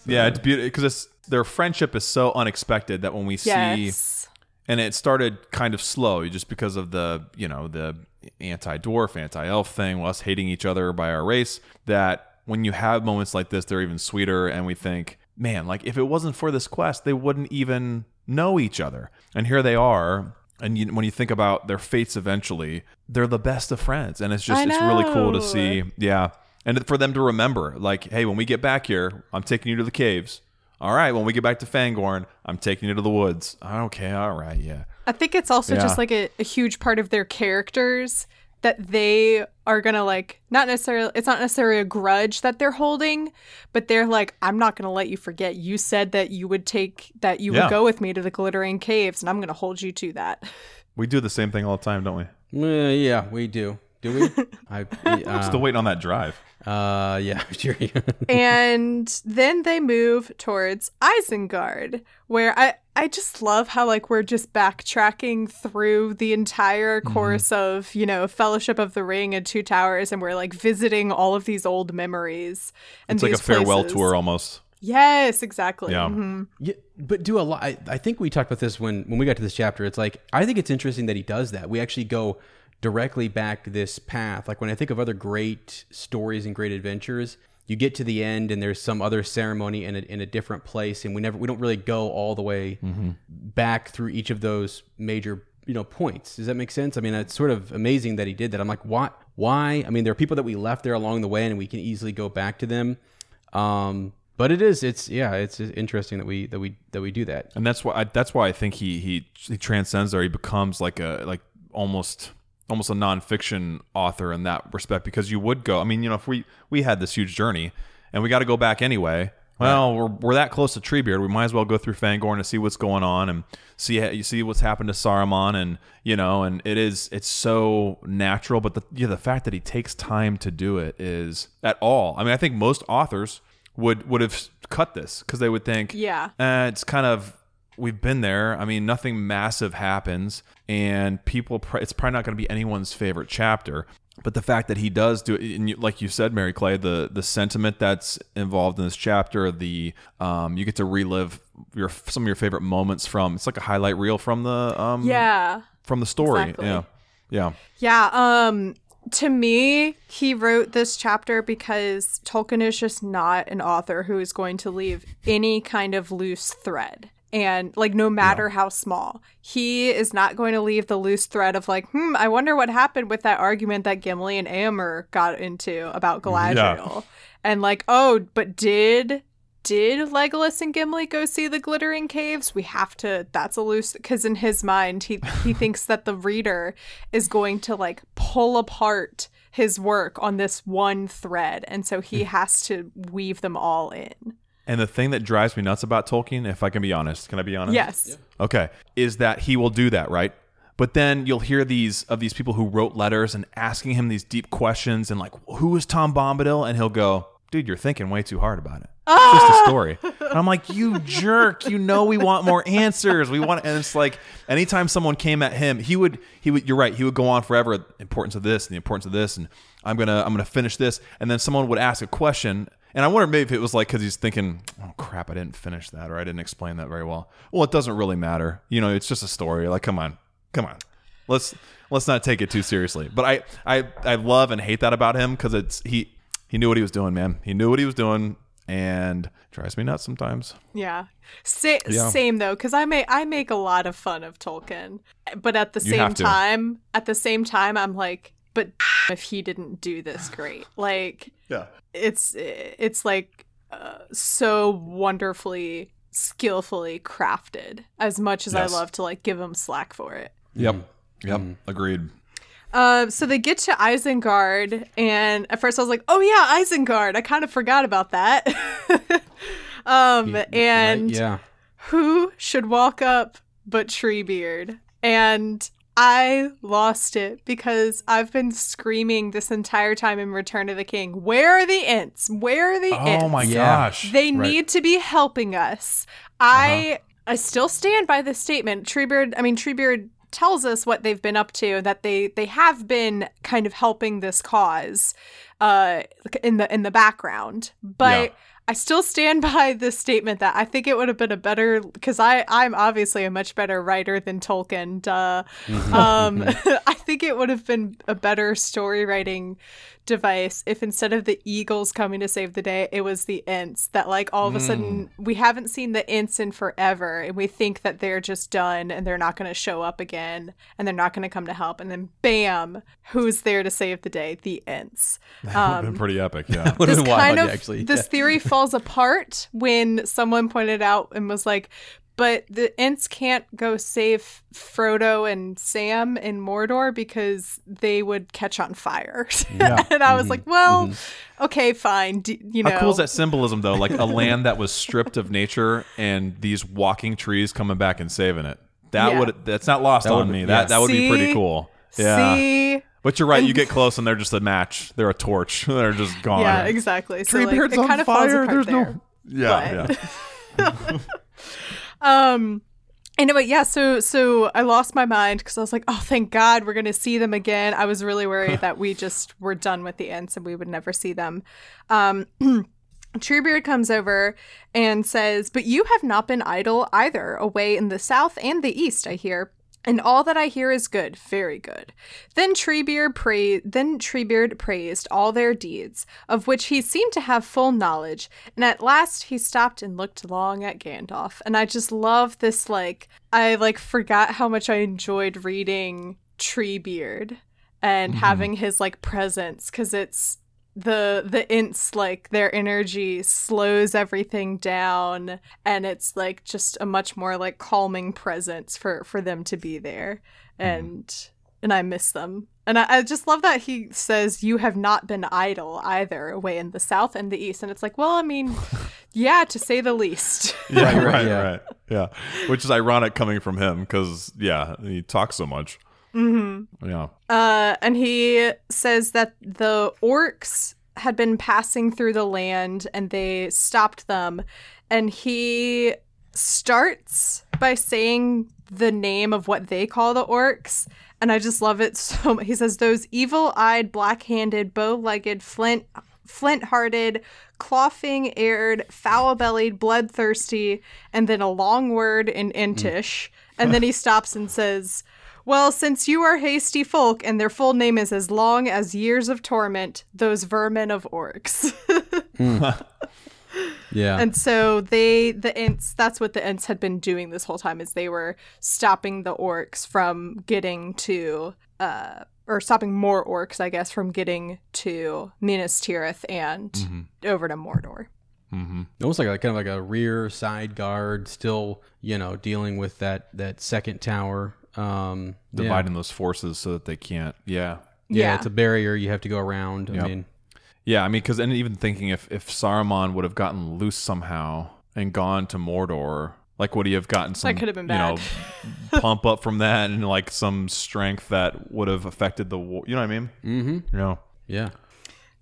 Yeah, it's beautiful because it's their friendship is so unexpected that when we see and it started kind of slow just because of the you know the anti-dwarf anti-elf thing us hating each other by our race that when you have moments like this they're even sweeter and we think man like if it wasn't for this quest they wouldn't even know each other. And here they are and you, when you think about their fates eventually they're the best of friends and it's just it's really cool to see. Yeah. And for them to remember like hey when we get back here i'm taking you to the caves all right when we get back to fangorn i'm taking you to the woods okay all right yeah I think it's also Yeah. just like a, a huge part of their characters that they are gonna like not necessarily it's not necessarily a grudge that they're holding, but they're like, I'm not gonna let you forget. You said that you would take that you Yeah. would go with me to the glittering caves, and I'm gonna hold you to that. We do the same thing all the time, don't we? Uh, yeah, we do. Do we? I uh, Still waiting on that drive. uh yeah, sure. and then they move towards Isengard, where I I just love how like we're just backtracking through the entire Mm-hmm. course of you know Fellowship of the Ring and Two Towers, and we're like visiting all of these old memories. And It's like a farewell places. tour almost. Yes, exactly. Yeah. Mhm. Yeah, but do a lot. I, I think we talked about this when when we got to this chapter. It's like I think it's interesting that he does that. We actually go directly back this path. Like when I think of other great stories and great adventures, you get to the end and there's some other ceremony in a, in a different place, and we never we don't really go all the way back through each of those major you know points. Does that make sense? I mean, it's sort of amazing that he did that. I'm like, why? Why? I mean, there are people that we left there along the way, and we can easily go back to them. Um, but it is, it's yeah, it's interesting that we that we that we do that. and that's why I, that's why I think he he he transcends there. He becomes like a like almost almost a nonfiction author in that respect because you would go. I mean, you know, if we we had this huge journey and we got to go back anyway. Well, we're, we're that close to Treebeard. We might as well go through Fangorn to see what's going on and see you see what's happened to Saruman and you know and it is it's so natural. But the yeah the fact that he takes time to do it is at all. I mean, I think most authors would would have cut this because they would think Yeah. uh, it's kind of we've been there. I mean, nothing massive happens, and people. It's probably not going to be anyone's favorite chapter. But the fact that he does do it, and you, like you said, Mary Clay, the the sentiment that's involved in this chapter, the um, you get to relive your some of your favorite moments from. It's like a highlight reel from the um, Yeah. from the story. Exactly. Yeah, yeah. Yeah, um to me, he wrote this chapter because Tolkien is just not an author who is going to leave any kind of loose thread. And like no matter how small, he is not going to leave the loose thread of like, hmm, I wonder what happened with that argument that Gimli and Eomer got into about Galadriel. And like, oh, but did did Legolas and Gimli go see the glittering caves? We have to that's a loose because in his mind he he thinks that the reader is going to like pull apart his work on this one thread and so he has to weave them all in. And the thing that drives me nuts about Tolkien, if I can be honest, can I be honest? Yes. Okay, is that he will do that, right? But then you'll hear these of these people who wrote letters and asking him these deep questions and like, who is Tom Bombadil? And he'll go, dude, you're thinking way too hard about it. Ah! It's just a story. And I'm like, you jerk. You know we want more answers. We want and it's like anytime someone came at him, he would he would you're right, he would go on forever, importance of this and the importance of this, and I'm gonna I'm gonna finish this. And then someone would ask a question and I wonder maybe if it was like because he's thinking, oh crap, I didn't finish that or I didn't explain that very well. Well, it doesn't really matter. You know, it's just a story. Like, come on, come on, let's let's not take it too seriously. But I I I love and hate that about him because it's he he knew what he was doing, man. He knew what he was doing, and drives me nuts sometimes. Yeah. Sa- Yeah. Same though, because I make I make a lot of fun of Tolkien, but at the You same time, at the same time, I'm like, but if he didn't do this great, like Yeah. it's it's like uh, so wonderfully, skillfully crafted. As much as Yes. I love to like give him slack for it. Yep. Yep. Agreed. Uh, so they get to Isengard, and at first I was like, "Oh yeah, Isengard." I kind of forgot about that. um, and Right? yeah, who should walk up but Treebeard? And I lost it because I've been screaming this entire time in Return of the King. Where are the Ents? Where are the Ents? Oh my gosh. They Right. need to be helping us. I I still stand by this statement. Treebeard, I mean Treebeard tells us what they've been up to that they they have been kind of helping this cause uh in the in the background. But Yeah. I still stand by this statement that I think it would have been a better because I I'm obviously a much better writer than Tolkien. Duh. Um, I think it would have been a better story writing device if instead of the eagles coming to save the day, it was the Ents that like all of a sudden mm. we haven't seen the Ents in forever and we think that they're just done and they're not going to show up again and they're not going to come to help and then bam, who's there to save the day? The Ents. That would have been um, pretty epic. Yeah. This been wild kind of actually. this theory falls apart when someone pointed out and was like, but the Ents can't go save Frodo and Sam in Mordor because they would catch on fire. Yeah. and I was mm-hmm. like, well, mm-hmm. okay, fine. D- you know, How cool is that symbolism though? Like a land that was stripped of nature and these walking trees coming back and saving it. That Yeah. would that's not lost That on would- me. yeah. That that would be pretty cool. Yeah. See, But you're right. You get close, and they're just a match. They're a torch. They're just gone. Yeah, exactly. So like, Treebeard's it on kind of falls fire. apart There's there. no. Yeah, but- yeah. Um. Anyway, yeah. So so I lost my mind because I was like, oh, thank God we're gonna see them again. I was really worried that we just were done with the Ents and we would never see them. Um. Treebeard comes over and says, But you have not been idle either, away in the south and the east, I hear. And all that I hear is good, very good. Then Treebeard pra- then Treebeard praised all their deeds, of which he seemed to have full knowledge, and at last he stopped and looked long at Gandalf. And I just love this like I like forgot how much I enjoyed reading Treebeard and mm-hmm. having his like presence because it's the the Ents like their energy slows everything down and it's like just a much more like calming presence for for them to be there mm-hmm. and and i miss them and I, I just love that he says you have not been idle either away in the south and the east and it's like well i mean yeah to say the least Yeah, Right, right, right, right, yeah. yeah. Which is ironic coming from him because, yeah, he talks so much. Mm-hmm. Yeah. Uh, and he says that the orcs had been passing through the land and they stopped them. And he starts by saying the name of what they call the orcs. And I just love it so much. He says, Those evil eyed, black handed, bow legged, flint. Flint hearted, clawing aired, foul bellied, bloodthirsty, and then a long word in Entish. And then he stops and says, well, since you are hasty folk and their full name is as long as years of torment, those vermin of orcs. Yeah. and so they, the Ents, that's what the Ents had been doing this whole time is they were stopping the orcs from getting to, uh, or stopping more orcs, I guess, from getting to Minas Tirith and over to Mordor. Almost like a kind of like a rear side guard, still you know dealing with that that second tower. Um, yeah. Dividing those forces so that they can't. Yeah. Yeah, Yeah. it's a barrier you have to go around. Yep. I mean, Yeah, I mean, because and even thinking if if Saruman would have gotten loose somehow and gone to Mordor, like would he have gotten some That could have been you know pump up from that and like some strength that would have affected the war? You know what I mean? Mm-hmm. You know, yeah,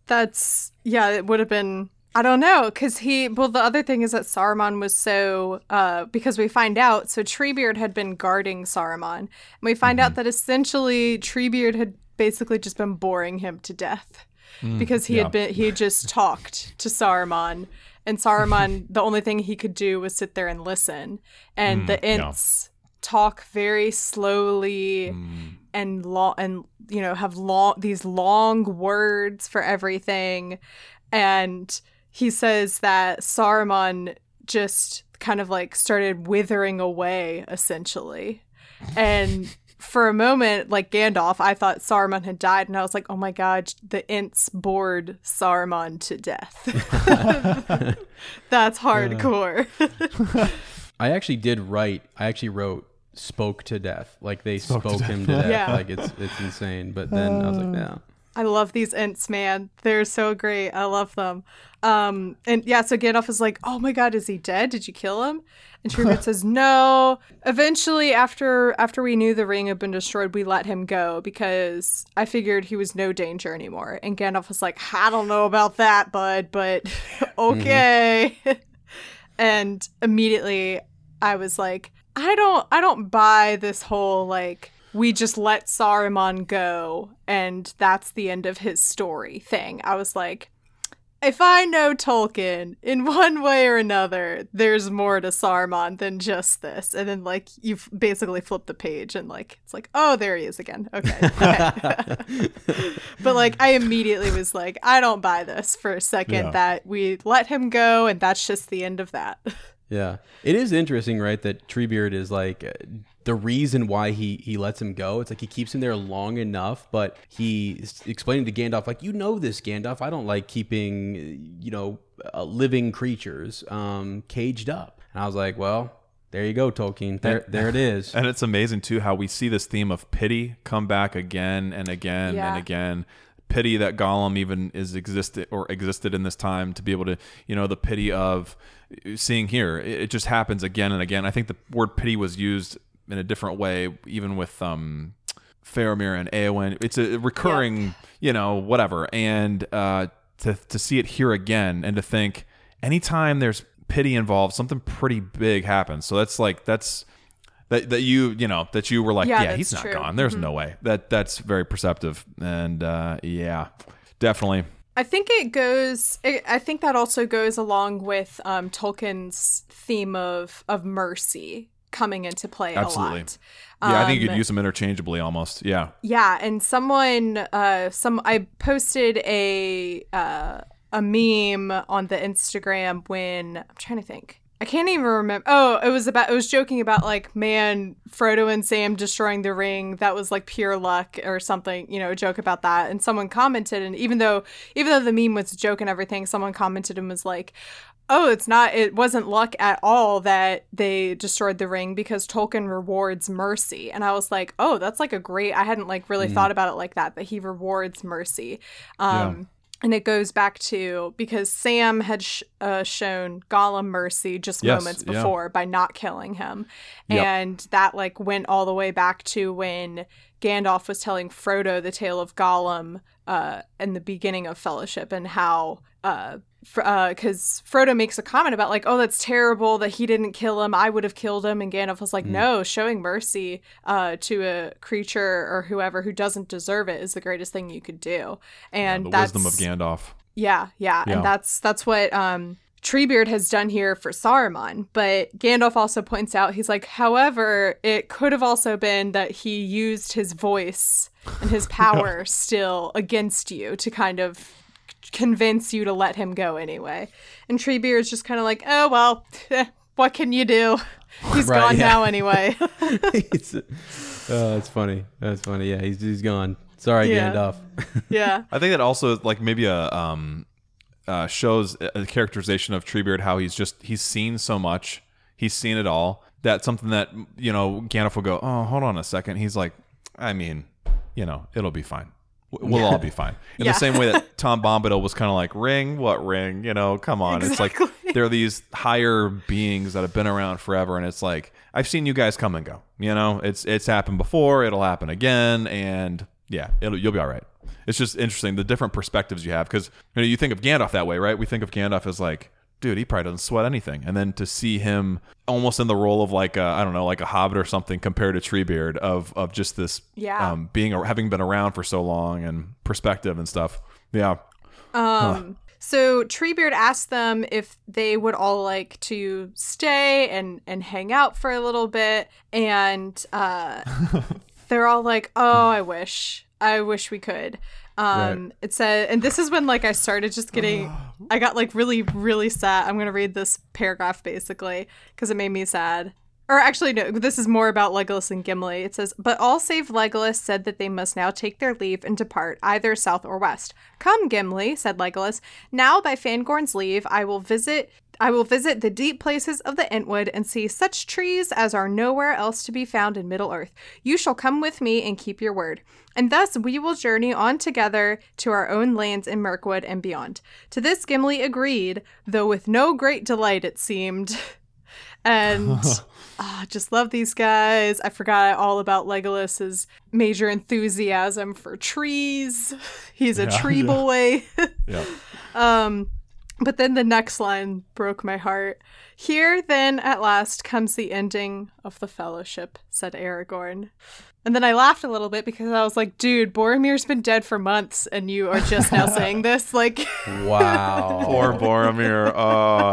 That's yeah, it would have been I don't know cuz he well the other thing is that Saruman was so uh because we find out so Treebeard had been guarding Saruman and we find out mm-hmm. that essentially Treebeard had basically just been boring him to death mm, because he yeah. had been he had just talked to Saruman and Saruman the only thing he could do was sit there and listen and mm, the yeah. Talk very slowly mm. and long and you know have long these long words for everything and he says that Saruman just kind of like started withering away essentially and for a moment like Gandalf I thought Saruman had died and I was like oh my god the Ents bored Saruman to death that's hardcore I actually did write. I actually wrote "spoke to death." Like they spoke, him to death. Yeah. Like it's it's insane. But then I was like, uh. yeah. I love these Ents, man. They're so great. I love them. Um, and yeah, so Gandalf is like, "Oh my god, is he dead? Did you kill him?" And Treebeard says, "No. Eventually, after after we knew the ring had been destroyed, we let him go because I figured he was no danger anymore." And Gandalf was like, "I don't know about that, bud, but okay." and immediately I was like, I don't I don't buy this whole like we just let Saruman go and that's the end of his story thing. I was like, if I know Tolkien in one way or another, there's more to Saruman than just this. And then like you basically flip the page and like it's like, oh, there he is again. Okay. okay. but like I immediately was like, I don't buy this for a second Yeah. that we let him go and that's just the end of that. Yeah, it is interesting, right? That Treebeard is like uh, the reason why he he lets him go. It's like he keeps him there long enough, but he's explaining to Gandalf, like, you know this, Gandalf. I don't like keeping, uh, you know, uh, living creatures um, caged up. And I was like, well, there you go, Tolkien. There, there it is. and it's amazing too how we see this theme of pity come back again and again Yeah. and again. Pity that Gollum even is existed or existed in this time to be able to, you know, the pity of seeing here. It, it just happens again and again. I think the word pity was used in a different way, even with um, Faramir and Eowyn. It's a recurring, you know, whatever. And uh, to to see it here again, and to think anytime there's pity involved, something pretty big happens. So that's like that's that that you you know that you were like, Yeah, yeah, he's not true. Mm-hmm. gone. There's no way. That that's very perceptive, and uh, yeah, definitely. I think it goes. It, I think that also goes along with um, Tolkien's theme of of mercy coming into play Absolutely. a lot. Yeah, I think you Um, could use them interchangeably almost. Yeah. Yeah, and someone, uh, some I posted a uh, a meme on the Instagram when I'm trying to think. I can't even remember. Oh, it was about. It was joking about like, man, Frodo and Sam destroying the ring. That was like pure luck or something. You know, a joke about that. And someone commented, and even though even though the meme was a joke and everything, someone commented and was like, oh, it's not, it wasn't luck at all that they destroyed the ring because Tolkien rewards mercy. And I was like, oh, that's like a great, I hadn't like really thought about it like that, that he rewards mercy. Um, And it goes back to because Sam had sh- uh, shown Gollum mercy just Yes, moments yeah. before by not killing him. Yep. And that like went all the way back to when Gandalf was telling Frodo the tale of Gollum uh, in the beginning of Fellowship and how uh because Frodo makes a comment about like oh that's terrible that he didn't kill him I would have killed him and Gandalf was like Mm. no showing mercy uh to a creature or whoever who doesn't deserve it is the greatest thing you could do and the that's wisdom of Gandalf. yeah, yeah, Yeah. and that's that's what um Treebeard has done here for Saruman, but Gandalf also points out he's like, however, it could have also been that he used his voice and his power still against you to kind of convince you to let him go anyway. And Treebeard is just kind of like, oh well, what can you do? He's Right, gone yeah. now anyway. It's- oh, that's funny. That's funny. Yeah, he's he's gone. Sorry, Yeah. Gandalf. yeah. I think that also like maybe a um uh, shows a a characterization of Treebeard how he's just he's seen so much, he's seen it all. That's something that you know Gandalf will go, oh, hold on a second. He's like, I mean, you know, it'll be fine. We'll all be fine. In Yeah. the same way that Tom Bombadil was kind of like, ring, what ring? You know, come on. It's like there are these higher beings that have been around forever, and it's like I've seen you guys come and go. You know, it's it's happened before, it'll happen again, and yeah, it'll you'll be all right. It's just interesting the different perspectives you have because you know you think of Gandalf that way, right? We think of Gandalf as like, dude, he probably doesn't sweat anything, and then to see him almost in the role of like a, I don't know, like a hobbit or something compared to Treebeard of of just this, Yeah. um, being having been around for so long and perspective and stuff. Yeah, Um, so Treebeard asked them if they would all like to stay and and hang out for a little bit, and uh, they're all like, "Oh, I wish, I wish we could." Um, it said, and this is when like I started just getting, I got like really, really sad. I'm gonna read this paragraph basically because it made me sad. Or actually, no, this is more about Legolas and Gimli. It says, But all save Legolas said that they must now take their leave and depart, either south or west. Come, Gimli, said Legolas. Now, by Fangorn's leave, I will visit. I will visit the deep places of the Entwood and see such trees as are nowhere else to be found in Middle Earth. You shall come with me and keep your word. And thus we will journey on together to our own lands in Mirkwood and beyond. To this Gimli agreed, though with no great delight it seemed. And ah, just love these guys. I forgot all about Legolas's major enthusiasm for trees. He's a Yeah, tree yeah. boy. yeah. um, but then the next line broke my heart. Here, then, at last comes the ending of the fellowship, said Aragorn. And then I laughed a little bit because I was like, dude, Boromir's been dead for months and you are just now saying this. Like, Wow. Poor Boromir. Uh,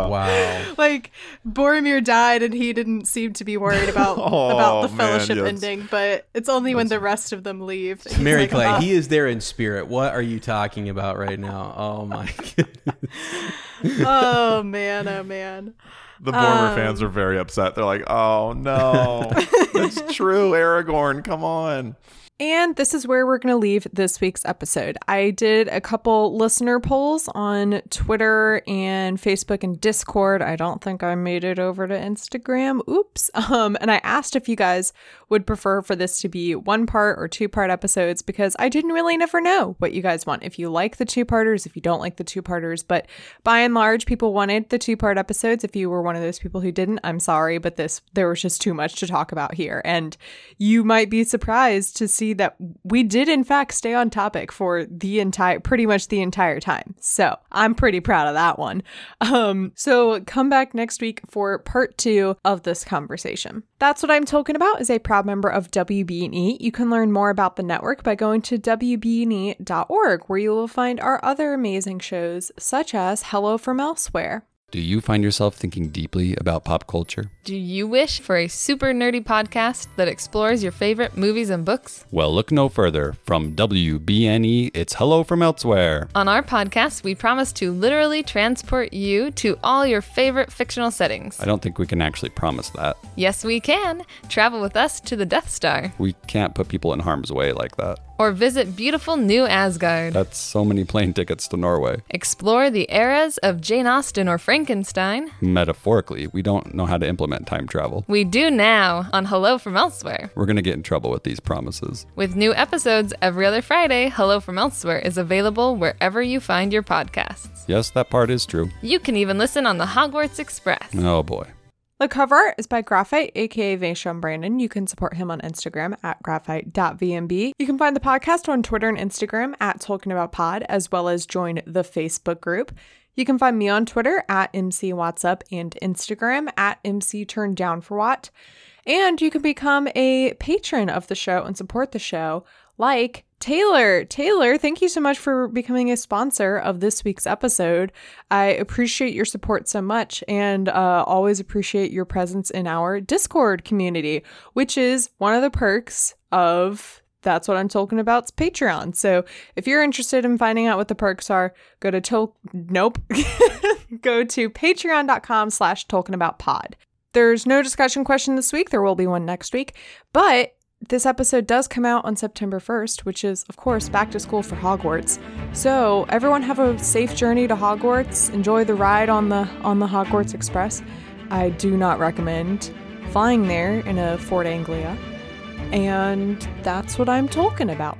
wow. like Boromir died and he didn't seem to be worried about Oh, about the man, fellowship yes. ending, but it's only when the rest of them leave. Mary like, Clay, "Ah." he is there in spirit. What are you talking about right now? Oh my goodness. oh man, oh man. The Boromir Um, fans are very upset. They're like, "Oh no, that's true, Aragorn. Come on." And this is where we're going to leave this week's episode. I did a couple listener polls on Twitter and Facebook and Discord. I don't think I made it over to Instagram. Oops. Um, and I asked if you guys would prefer for this to be one part or two part episodes because I didn't really never know what you guys want. If you like the two parters, if you don't like the two parters, but by and large, people wanted the two part episodes. If you were one of those people who didn't, I'm sorry, but this there was just too much to talk about here, and you might be surprised to see see that we did, in fact, stay on topic for the entire, pretty much the entire time. So I'm pretty proud of that one. Um, so come back next week for part two of this conversation. That's what I'm talking about is a proud member of WBE. You can learn more about the network by going to WBE.org, where you will find our other amazing shows, such as Hello from Elsewhere. Do you find yourself thinking deeply about pop culture? Do you wish for a super nerdy podcast that explores your favorite movies and books? Well, look no further. From WBNE, it's Hello from Elsewhere. On our podcast, we promise to literally transport you to all your favorite fictional settings. I don't think we can actually promise that. Yes, we can. Travel with us to the Death Star. We can't put people in harm's way like that. Or visit beautiful New Asgard. That's so many plane tickets to Norway. Explore the eras of Jane Austen or Frankenstein. Metaphorically, we don't know how to implement time travel. We do now on Hello from Elsewhere. We're going to get in trouble with these promises. With new episodes every other Friday, Hello from Elsewhere is available wherever you find your podcasts. Yes, that part is true. You can even listen on the Hogwarts Express. Oh boy. The cover art is by Graphite, aka Vaishon Brandon. You can support him on Instagram at graphite.vmb. You can find the podcast on Twitter and Instagram at Talking About Pod, as well as join the Facebook group. You can find me on Twitter at MC Up and Instagram at MC Down for. And you can become a patron of the show and support the show, like Taylor. Taylor, thank you so much for becoming a sponsor of this week's episode. I appreciate your support so much and uh, always appreciate your presence in our Discord community, which is one of the perks of that's what I'm talking about—Patreon. So if you're interested in finding out what the perks are, go to Tol- nope. go to patreon.com slash talking about pod. There's no discussion question this week. There will be one next week. But this episode does come out on September 1st, which is, of course, back to school for Hogwarts. So everyone have a safe journey to Hogwarts. Enjoy the ride on the on the Hogwarts Express. I do not recommend flying there in a Ford Anglia. And that's what I'm talking about.